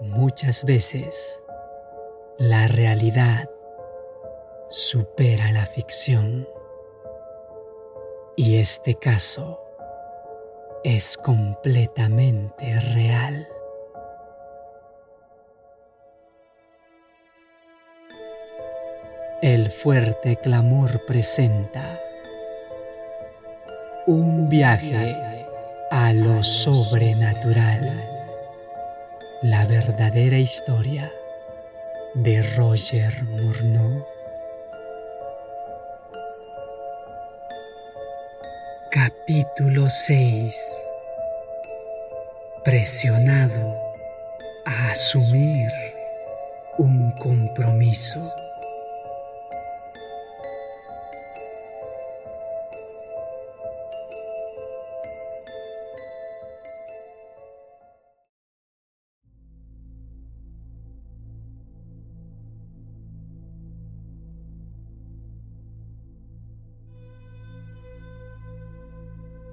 Muchas veces la realidad supera la ficción y este caso es completamente real. El fuerte clamor presenta un viaje a lo sobrenatural, la verdadera historia de Roger Murnau. Capítulo 6 Presionado a asumir un compromiso.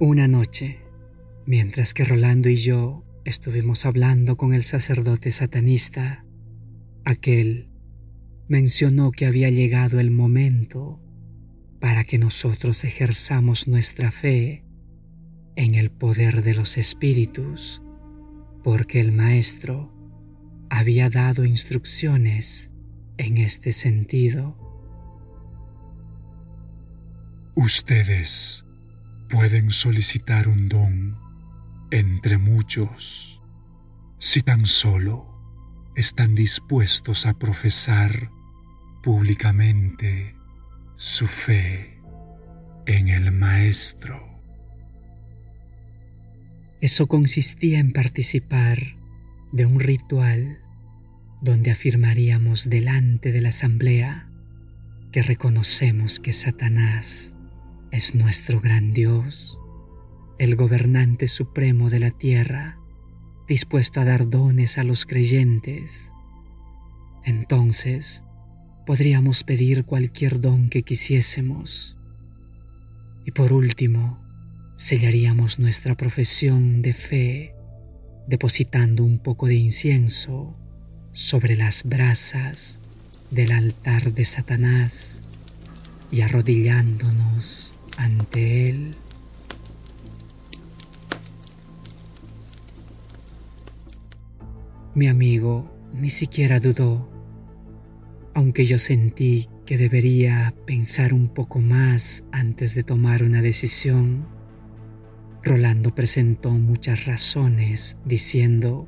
Una noche, mientras que Rolando y yo estuvimos hablando con el sacerdote satanista, aquel mencionó que había llegado el momento para que nosotros ejerzamos nuestra fe en el poder de los espíritus, porque el Maestro había dado instrucciones en este sentido. Ustedes pueden solicitar un don entre muchos si tan solo están dispuestos a profesar públicamente su fe en el Maestro. Eso consistía en participar de un ritual donde afirmaríamos delante de la asamblea que reconocemos que Satanás es nuestro gran Dios, el gobernante supremo de la tierra, dispuesto a dar dones a los creyentes. Entonces podríamos pedir cualquier don que quisiésemos. Y por último, sellaríamos nuestra profesión de fe depositando un poco de incienso sobre las brasas del altar de Satanás y arrodillándonos ante Él. Mi amigo ni siquiera dudó, aunque yo sentí que debería pensar un poco más antes de tomar una decisión. Rolando presentó muchas razones diciendo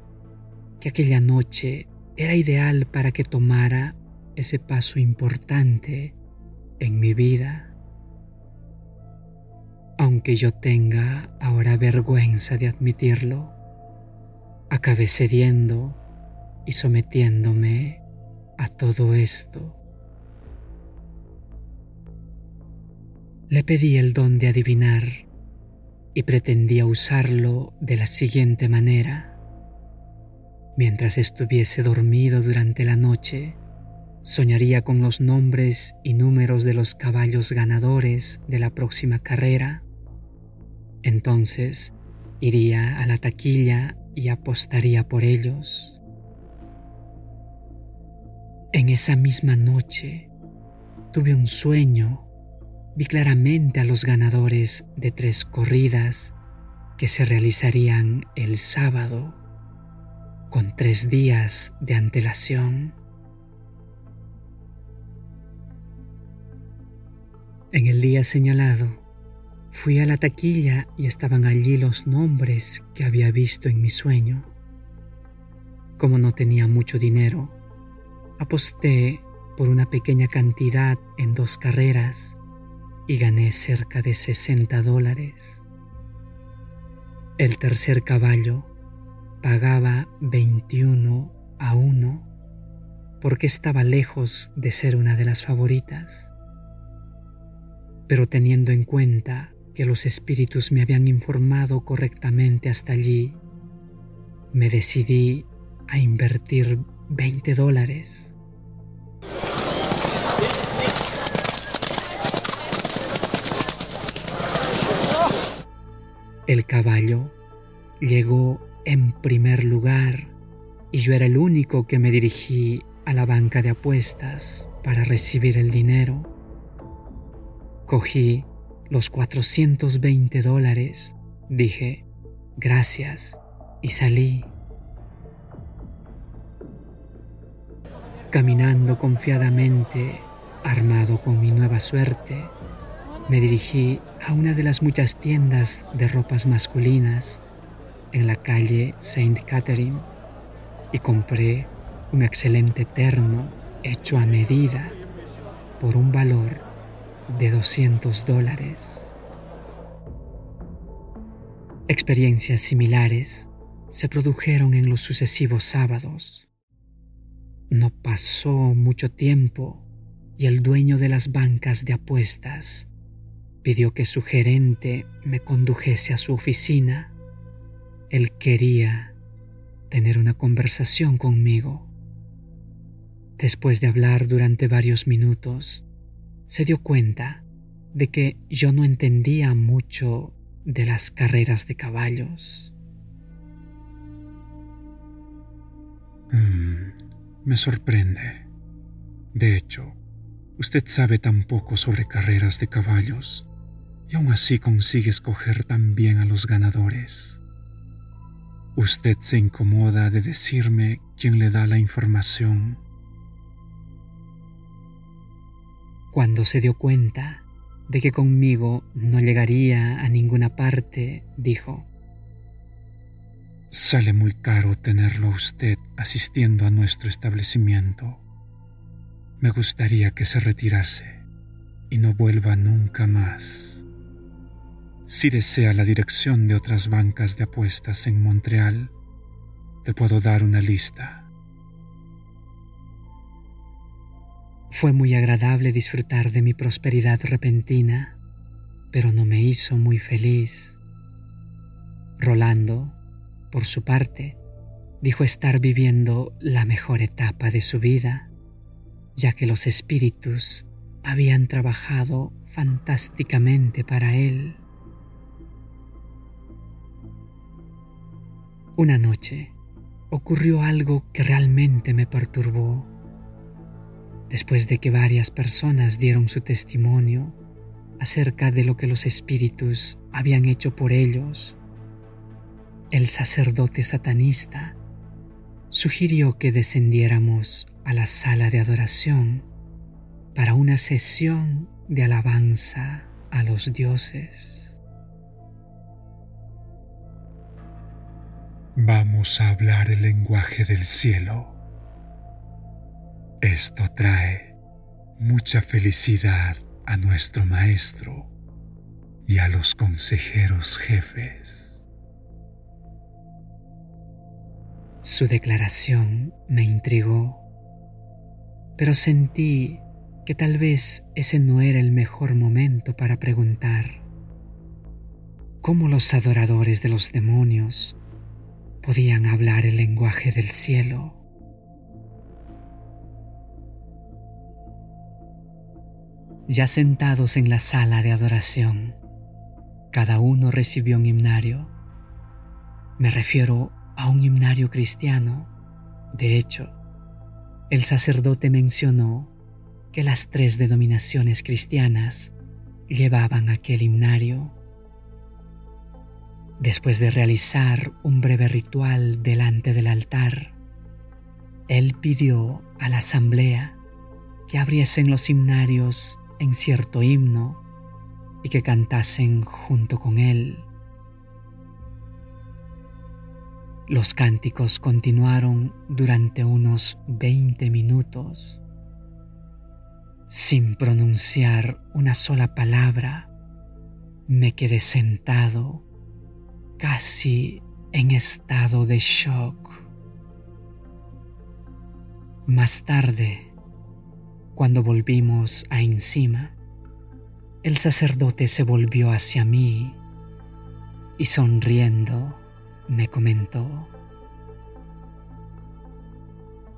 que aquella noche era ideal para que tomara ese paso importante en mi vida aunque yo tenga ahora vergüenza de admitirlo, acabé cediendo y sometiéndome a todo esto. Le pedí el don de adivinar y pretendía usarlo de la siguiente manera. Mientras estuviese dormido durante la noche, soñaría con los nombres y números de los caballos ganadores de la próxima carrera entonces iría a la taquilla y apostaría por ellos. En esa misma noche tuve un sueño. Vi claramente a los ganadores de tres corridas que se realizarían el sábado con tres días de antelación. En el día señalado, Fui a la taquilla y estaban allí los nombres que había visto en mi sueño. Como no tenía mucho dinero, aposté por una pequeña cantidad en dos carreras y gané cerca de 60 dólares. El tercer caballo pagaba 21 a 1 porque estaba lejos de ser una de las favoritas. Pero teniendo en cuenta que los espíritus me habían informado correctamente hasta allí, me decidí a invertir 20 dólares. El caballo llegó en primer lugar y yo era el único que me dirigí a la banca de apuestas para recibir el dinero. Cogí los 420 dólares, dije, gracias, y salí. Caminando confiadamente, armado con mi nueva suerte, me dirigí a una de las muchas tiendas de ropas masculinas en la calle Saint Catherine y compré un excelente terno hecho a medida por un valor de 200 dólares. Experiencias similares se produjeron en los sucesivos sábados. No pasó mucho tiempo y el dueño de las bancas de apuestas pidió que su gerente me condujese a su oficina. Él quería tener una conversación conmigo. Después de hablar durante varios minutos, se dio cuenta de que yo no entendía mucho de las carreras de caballos. Mm, me sorprende. De hecho, usted sabe tan poco sobre carreras de caballos y aún así consigue escoger tan bien a los ganadores. Usted se incomoda de decirme quién le da la información Cuando se dio cuenta de que conmigo no llegaría a ninguna parte, dijo, Sale muy caro tenerlo a usted asistiendo a nuestro establecimiento. Me gustaría que se retirase y no vuelva nunca más. Si desea la dirección de otras bancas de apuestas en Montreal, te puedo dar una lista. Fue muy agradable disfrutar de mi prosperidad repentina, pero no me hizo muy feliz. Rolando, por su parte, dijo estar viviendo la mejor etapa de su vida, ya que los espíritus habían trabajado fantásticamente para él. Una noche ocurrió algo que realmente me perturbó después de que varias personas dieron su testimonio acerca de lo que los espíritus habían hecho por ellos, el sacerdote satanista sugirió que descendiéramos a la sala de adoración para una sesión de alabanza a los dioses. Vamos a hablar el lenguaje del cielo esto trae mucha felicidad a nuestro maestro y a los consejeros jefes. Su declaración me intrigó, pero sentí que tal vez ese no era el mejor momento para preguntar cómo los adoradores de los demonios podían hablar el lenguaje del cielo. Ya sentados en la sala de adoración, cada uno recibió un himnario. Me refiero a un himnario cristiano. De hecho, el sacerdote mencionó que las tres denominaciones cristianas llevaban aquel himnario. Después de realizar un breve ritual delante del altar, él pidió a la asamblea que abriesen los himnarios en cierto himno y que cantasen junto con él. Los cánticos continuaron durante unos 20 minutos. Sin pronunciar una sola palabra, me quedé sentado, casi en estado de shock. Más tarde, cuando volvimos a encima, el sacerdote se volvió hacia mí y sonriendo me comentó.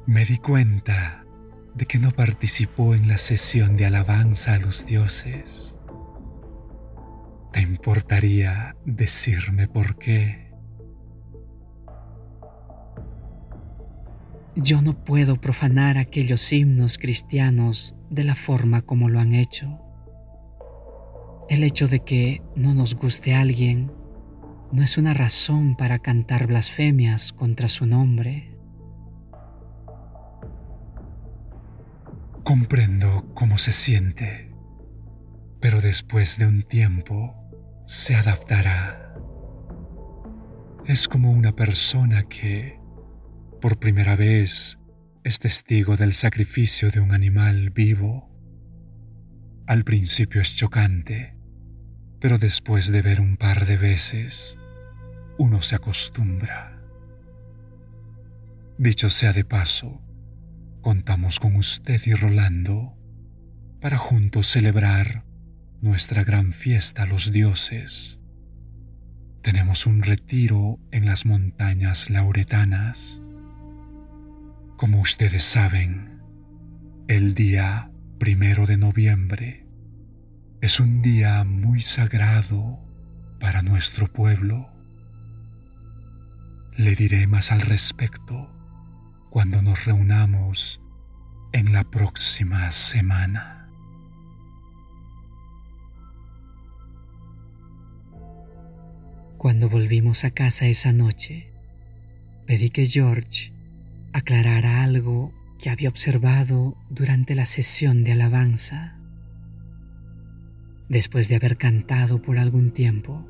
Me di cuenta de que no participó en la sesión de alabanza a los dioses. ¿Te importaría decirme por qué? Yo no puedo profanar aquellos himnos cristianos de la forma como lo han hecho. El hecho de que no nos guste alguien no es una razón para cantar blasfemias contra su nombre. Comprendo cómo se siente, pero después de un tiempo se adaptará. Es como una persona que por primera vez es testigo del sacrificio de un animal vivo. Al principio es chocante, pero después de ver un par de veces, uno se acostumbra. Dicho sea de paso, contamos con usted y Rolando para juntos celebrar nuestra gran fiesta a los dioses. Tenemos un retiro en las montañas lauretanas como ustedes saben, el día primero de noviembre es un día muy sagrado para nuestro pueblo. Le diré más al respecto cuando nos reunamos en la próxima semana. Cuando volvimos a casa esa noche, pedí que George aclarar algo que había observado durante la sesión de alabanza. Después de haber cantado por algún tiempo,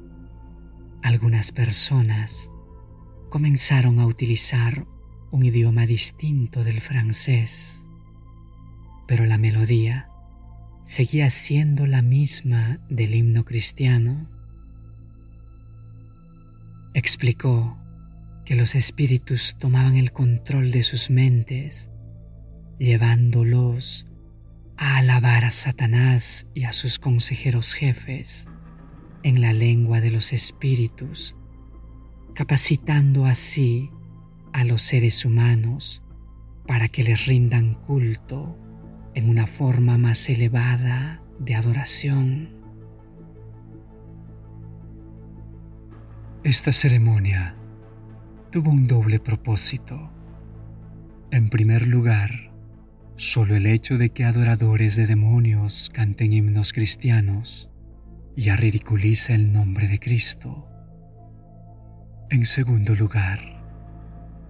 algunas personas comenzaron a utilizar un idioma distinto del francés, pero la melodía seguía siendo la misma del himno cristiano. Explicó que los espíritus tomaban el control de sus mentes, llevándolos a alabar a Satanás y a sus consejeros jefes en la lengua de los espíritus, capacitando así a los seres humanos para que les rindan culto en una forma más elevada de adoración. Esta ceremonia tuvo un doble propósito. En primer lugar, solo el hecho de que adoradores de demonios canten himnos cristianos ya ridiculiza el nombre de Cristo. En segundo lugar,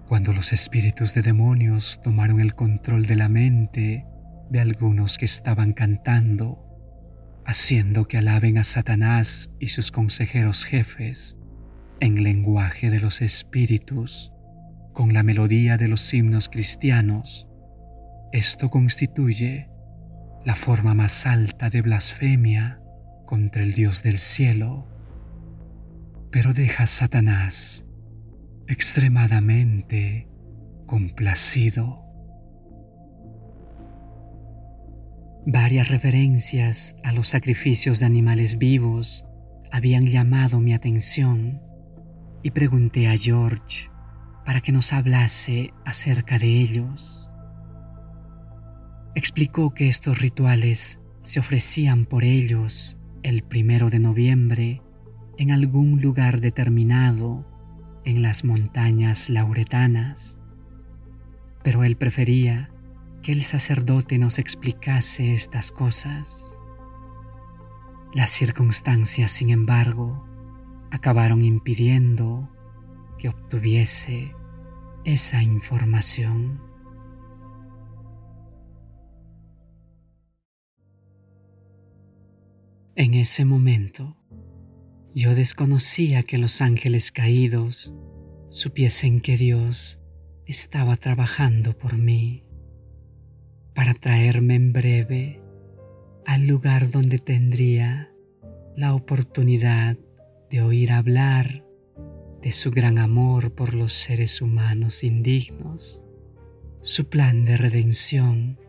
cuando los espíritus de demonios tomaron el control de la mente de algunos que estaban cantando, haciendo que alaben a Satanás y sus consejeros jefes, en lenguaje de los espíritus, con la melodía de los himnos cristianos. Esto constituye la forma más alta de blasfemia contra el Dios del cielo. Pero deja a Satanás extremadamente complacido. Varias referencias a los sacrificios de animales vivos habían llamado mi atención y pregunté a George para que nos hablase acerca de ellos. Explicó que estos rituales se ofrecían por ellos el primero de noviembre en algún lugar determinado en las montañas lauretanas, pero él prefería que el sacerdote nos explicase estas cosas. Las circunstancias, sin embargo, acabaron impidiendo que obtuviese esa información. En ese momento, yo desconocía que los ángeles caídos supiesen que Dios estaba trabajando por mí para traerme en breve al lugar donde tendría la oportunidad de oír hablar de su gran amor por los seres humanos indignos, su plan de redención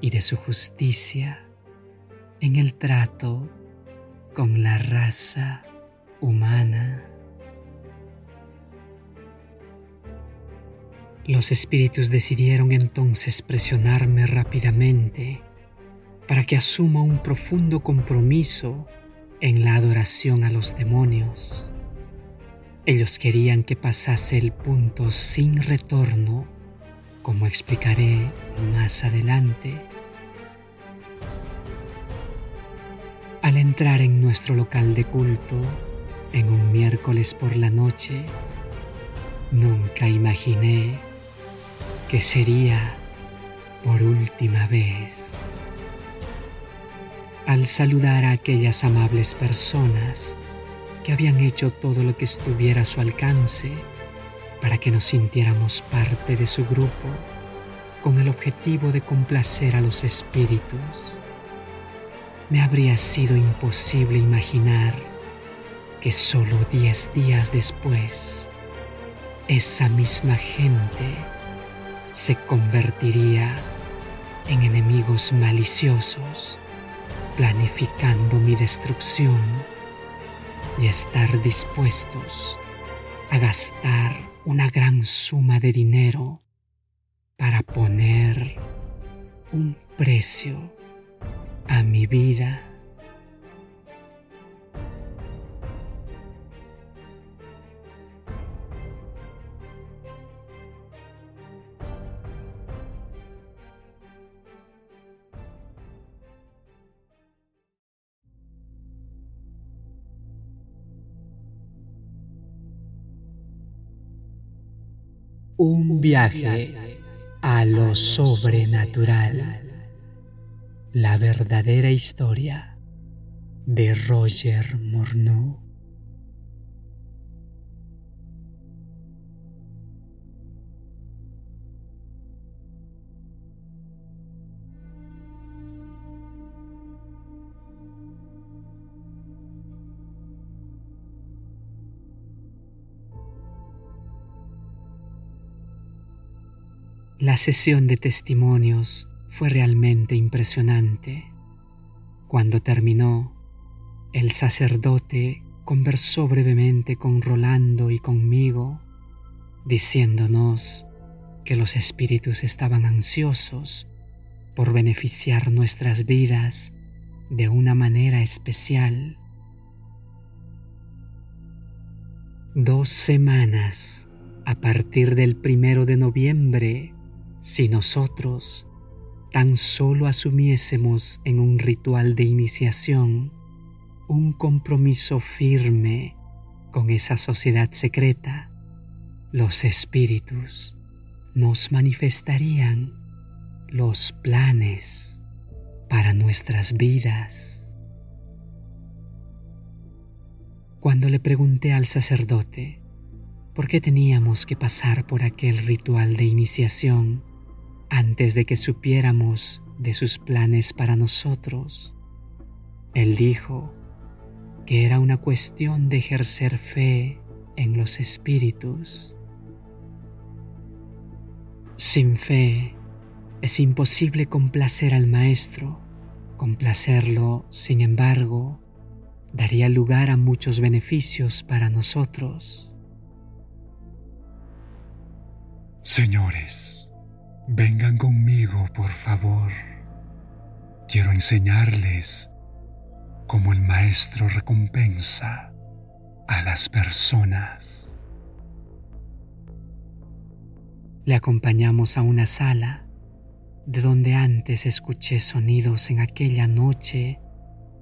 y de su justicia en el trato con la raza humana. Los espíritus decidieron entonces presionarme rápidamente para que asuma un profundo compromiso en la adoración a los demonios. Ellos querían que pasase el punto sin retorno como explicaré más adelante. Al entrar en nuestro local de culto en un miércoles por la noche, nunca imaginé que sería por última vez. Al saludar a aquellas amables personas que habían hecho todo lo que estuviera a su alcance para que nos sintiéramos parte de su grupo con el objetivo de complacer a los espíritus, me habría sido imposible imaginar que solo diez días después esa misma gente se convertiría en enemigos maliciosos, planificando mi destrucción y estar dispuestos a gastar una gran suma de dinero para poner un precio a mi vida. Un viaje a lo sobrenatural. La verdadera historia de Roger Morneau. La sesión de testimonios fue realmente impresionante. Cuando terminó, el sacerdote conversó brevemente con Rolando y conmigo, diciéndonos que los espíritus estaban ansiosos por beneficiar nuestras vidas de una manera especial. Dos semanas a partir del primero de noviembre si nosotros tan solo asumiésemos en un ritual de iniciación un compromiso firme con esa sociedad secreta, los espíritus nos manifestarían los planes para nuestras vidas. Cuando le pregunté al sacerdote por qué teníamos que pasar por aquel ritual de iniciación, antes de que supiéramos de sus planes para nosotros. Él dijo que era una cuestión de ejercer fe en los espíritus. Sin fe es imposible complacer al Maestro. Complacerlo, sin embargo, daría lugar a muchos beneficios para nosotros. Señores, Vengan conmigo, por favor. Quiero enseñarles cómo el Maestro recompensa a las personas. Le acompañamos a una sala de donde antes escuché sonidos en aquella noche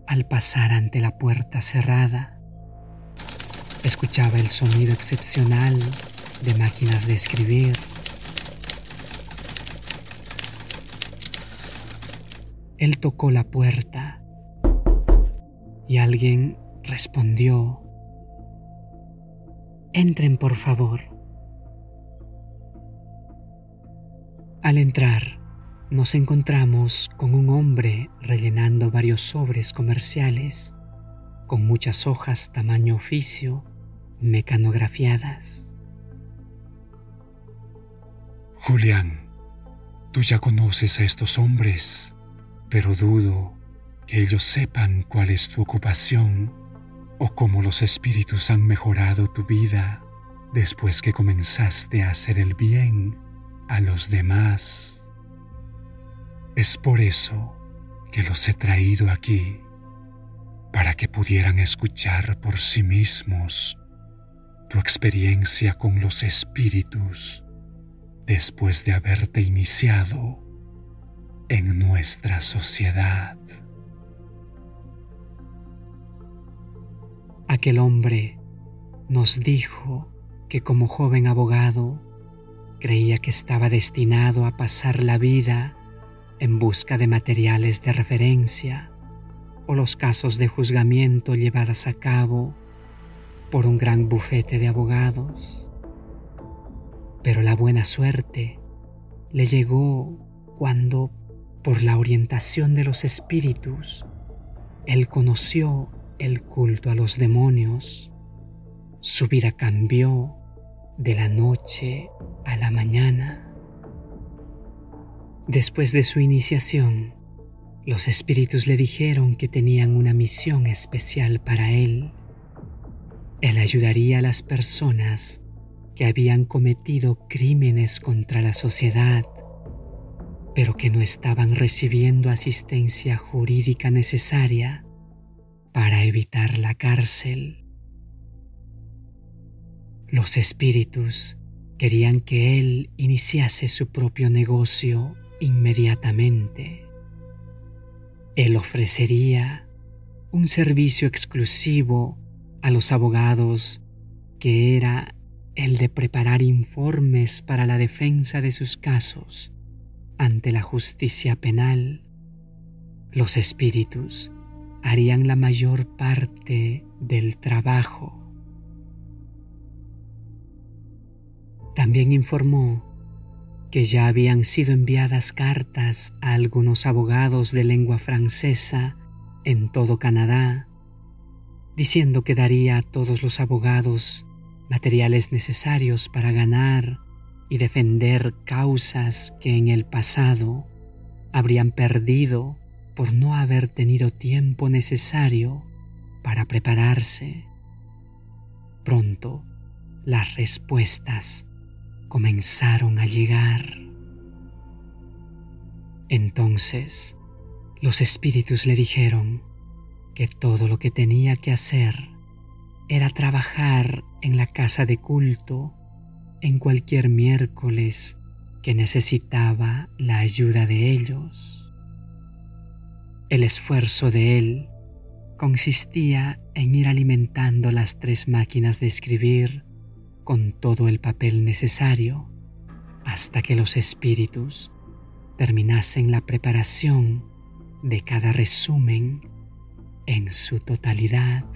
al pasar ante la puerta cerrada. Escuchaba el sonido excepcional de máquinas de escribir Él tocó la puerta y alguien respondió, Entren por favor. Al entrar, nos encontramos con un hombre rellenando varios sobres comerciales con muchas hojas tamaño oficio mecanografiadas. Julián, tú ya conoces a estos hombres pero dudo que ellos sepan cuál es tu ocupación o cómo los espíritus han mejorado tu vida después que comenzaste a hacer el bien a los demás. Es por eso que los he traído aquí, para que pudieran escuchar por sí mismos tu experiencia con los espíritus después de haberte iniciado en nuestra sociedad. Aquel hombre nos dijo que como joven abogado creía que estaba destinado a pasar la vida en busca de materiales de referencia o los casos de juzgamiento llevadas a cabo por un gran bufete de abogados. Pero la buena suerte le llegó cuando, por la orientación de los espíritus, él conoció el culto a los demonios. Su vida cambió de la noche a la mañana. Después de su iniciación, los espíritus le dijeron que tenían una misión especial para él. Él ayudaría a las personas que habían cometido crímenes contra la sociedad, pero que no estaban recibiendo asistencia jurídica necesaria para evitar la cárcel. Los espíritus querían que él iniciase su propio negocio inmediatamente. Él ofrecería un servicio exclusivo a los abogados que era el de preparar informes para la defensa de sus casos ante la justicia penal. Los espíritus harían la mayor parte del trabajo. También informó que ya habían sido enviadas cartas a algunos abogados de lengua francesa en todo Canadá, diciendo que daría a todos los abogados materiales necesarios para ganar y defender causas que en el pasado habrían perdido por no haber tenido tiempo necesario para prepararse. Pronto las respuestas comenzaron a llegar. Entonces los espíritus le dijeron que todo lo que tenía que hacer era trabajar en la casa de culto en cualquier miércoles que necesitaba la ayuda de ellos. El esfuerzo de él consistía en ir alimentando las tres máquinas de escribir con todo el papel necesario hasta que los espíritus terminasen la preparación de cada resumen en su totalidad.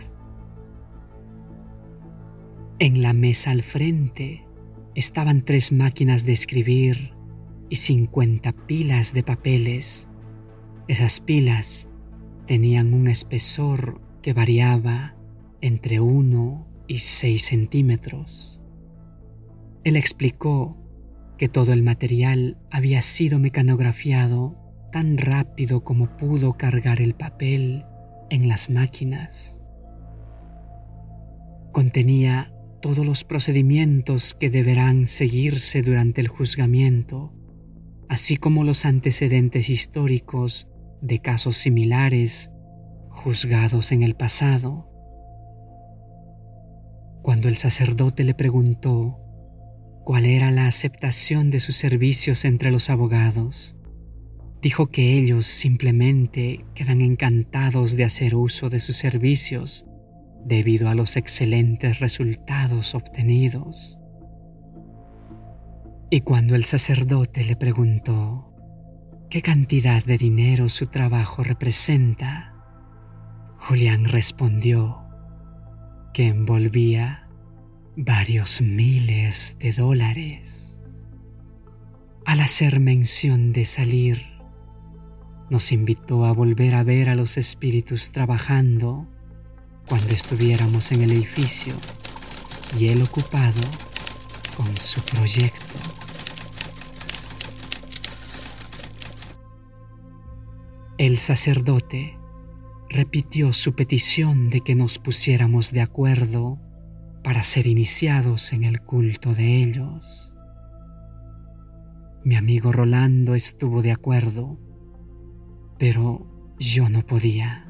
En la mesa al frente estaban tres máquinas de escribir y cincuenta pilas de papeles esas pilas tenían un espesor que variaba entre 1 y 6 centímetros. Él explicó que todo el material había sido mecanografiado tan rápido como pudo cargar el papel en las máquinas. Contenía todos los procedimientos que deberán seguirse durante el juzgamiento, así como los antecedentes históricos de casos similares juzgados en el pasado. Cuando el sacerdote le preguntó cuál era la aceptación de sus servicios entre los abogados, dijo que ellos simplemente quedan encantados de hacer uso de sus servicios debido a los excelentes resultados obtenidos. Y cuando el sacerdote le preguntó qué cantidad de dinero su trabajo representa, Julián respondió que envolvía varios miles de dólares. Al hacer mención de salir, nos invitó a volver a ver a los espíritus trabajando cuando estuviéramos en el edificio y él ocupado con su proyecto. El sacerdote repitió su petición de que nos pusiéramos de acuerdo para ser iniciados en el culto de ellos. Mi amigo Rolando estuvo de acuerdo, pero yo no podía.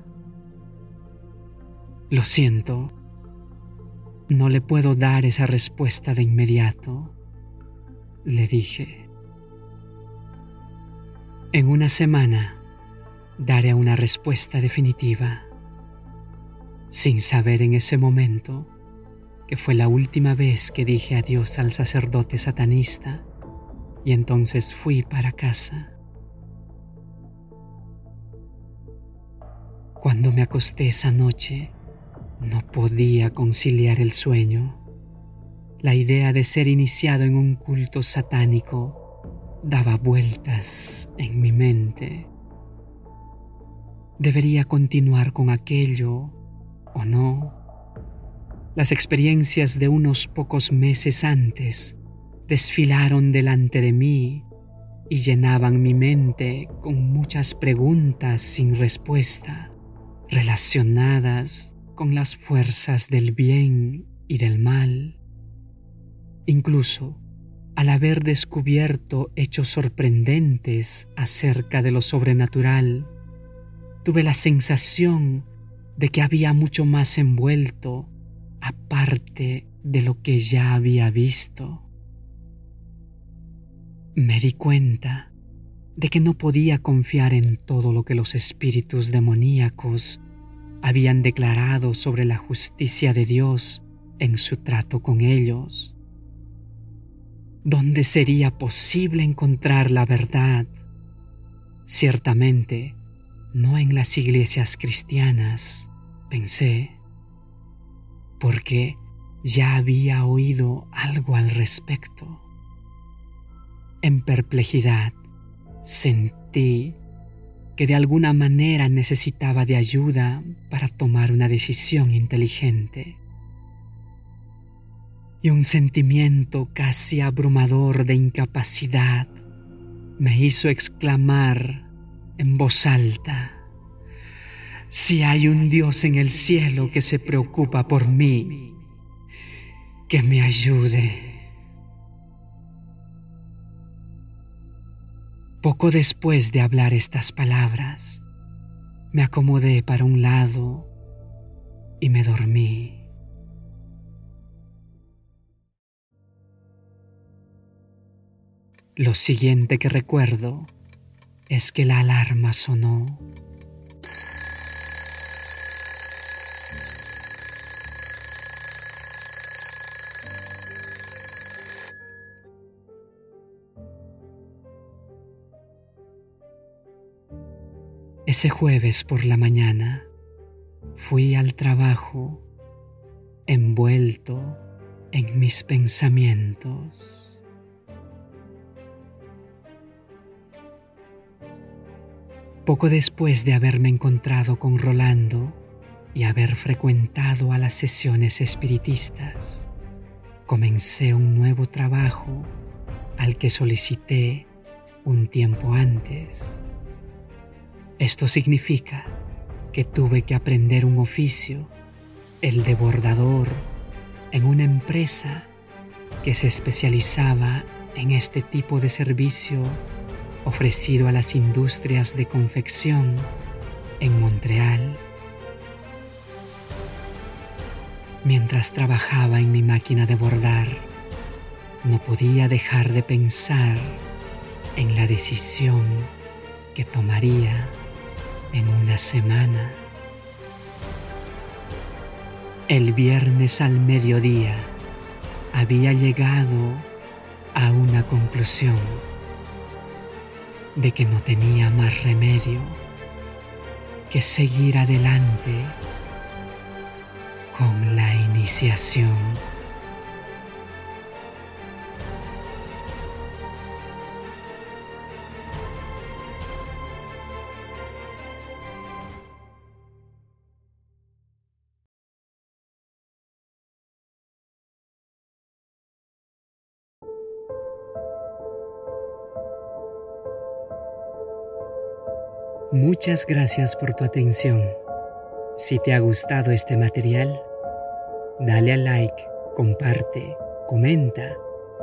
Lo siento, no le puedo dar esa respuesta de inmediato. le dije. En una semana daré una respuesta definitiva, sin saber en ese momento que fue la última vez que dije adiós al sacerdote satanista y entonces fui para casa. Cuando me acosté esa noche, no podía conciliar el sueño. La idea de ser iniciado en un culto satánico daba vueltas en mi mente. ¿Debería continuar con aquello o no? Las experiencias de unos pocos meses antes desfilaron delante de mí y llenaban mi mente con muchas preguntas sin respuesta relacionadas con las fuerzas del bien y del mal. Incluso al haber descubierto hechos sorprendentes acerca de lo sobrenatural, tuve la sensación de que había mucho más envuelto aparte de lo que ya había visto. Me di cuenta de que no podía confiar en todo lo que los espíritus demoníacos habían declarado sobre la justicia de Dios en su trato con ellos. ¿Dónde sería posible encontrar la verdad? Ciertamente, no en las iglesias cristianas, pensé, porque ya había oído algo al respecto. En perplejidad, sentí que de alguna manera necesitaba de ayuda para tomar una decisión inteligente y un sentimiento casi abrumador de incapacidad me hizo exclamar en voz alta, si hay un Dios en el cielo que se preocupa por mí, que me ayude. Poco después de hablar estas palabras, me acomodé para un lado y me dormí. Lo siguiente que recuerdo es que la alarma sonó. Ese jueves por la mañana fui al trabajo envuelto en mis pensamientos. Poco después de haberme encontrado con Rolando y haber frecuentado a las sesiones espiritistas, comencé un nuevo trabajo al que solicité un tiempo antes. Esto significa que tuve que aprender un oficio, el de bordador, en una empresa que se especializaba en este tipo de servicio ofrecido a las industrias de confección en Montreal. Mientras trabajaba en mi máquina de bordar, no podía dejar de pensar en la decisión que tomaría en una semana. El viernes al mediodía había llegado a una conclusión de que no tenía más remedio que seguir adelante con la iniciación. Muchas gracias por tu atención. Si te ha gustado este material, dale a like, comparte, comenta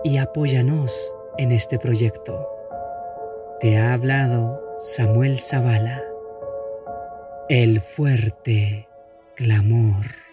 y apóyanos en este proyecto. Te ha hablado Samuel Zavala, el fuerte clamor.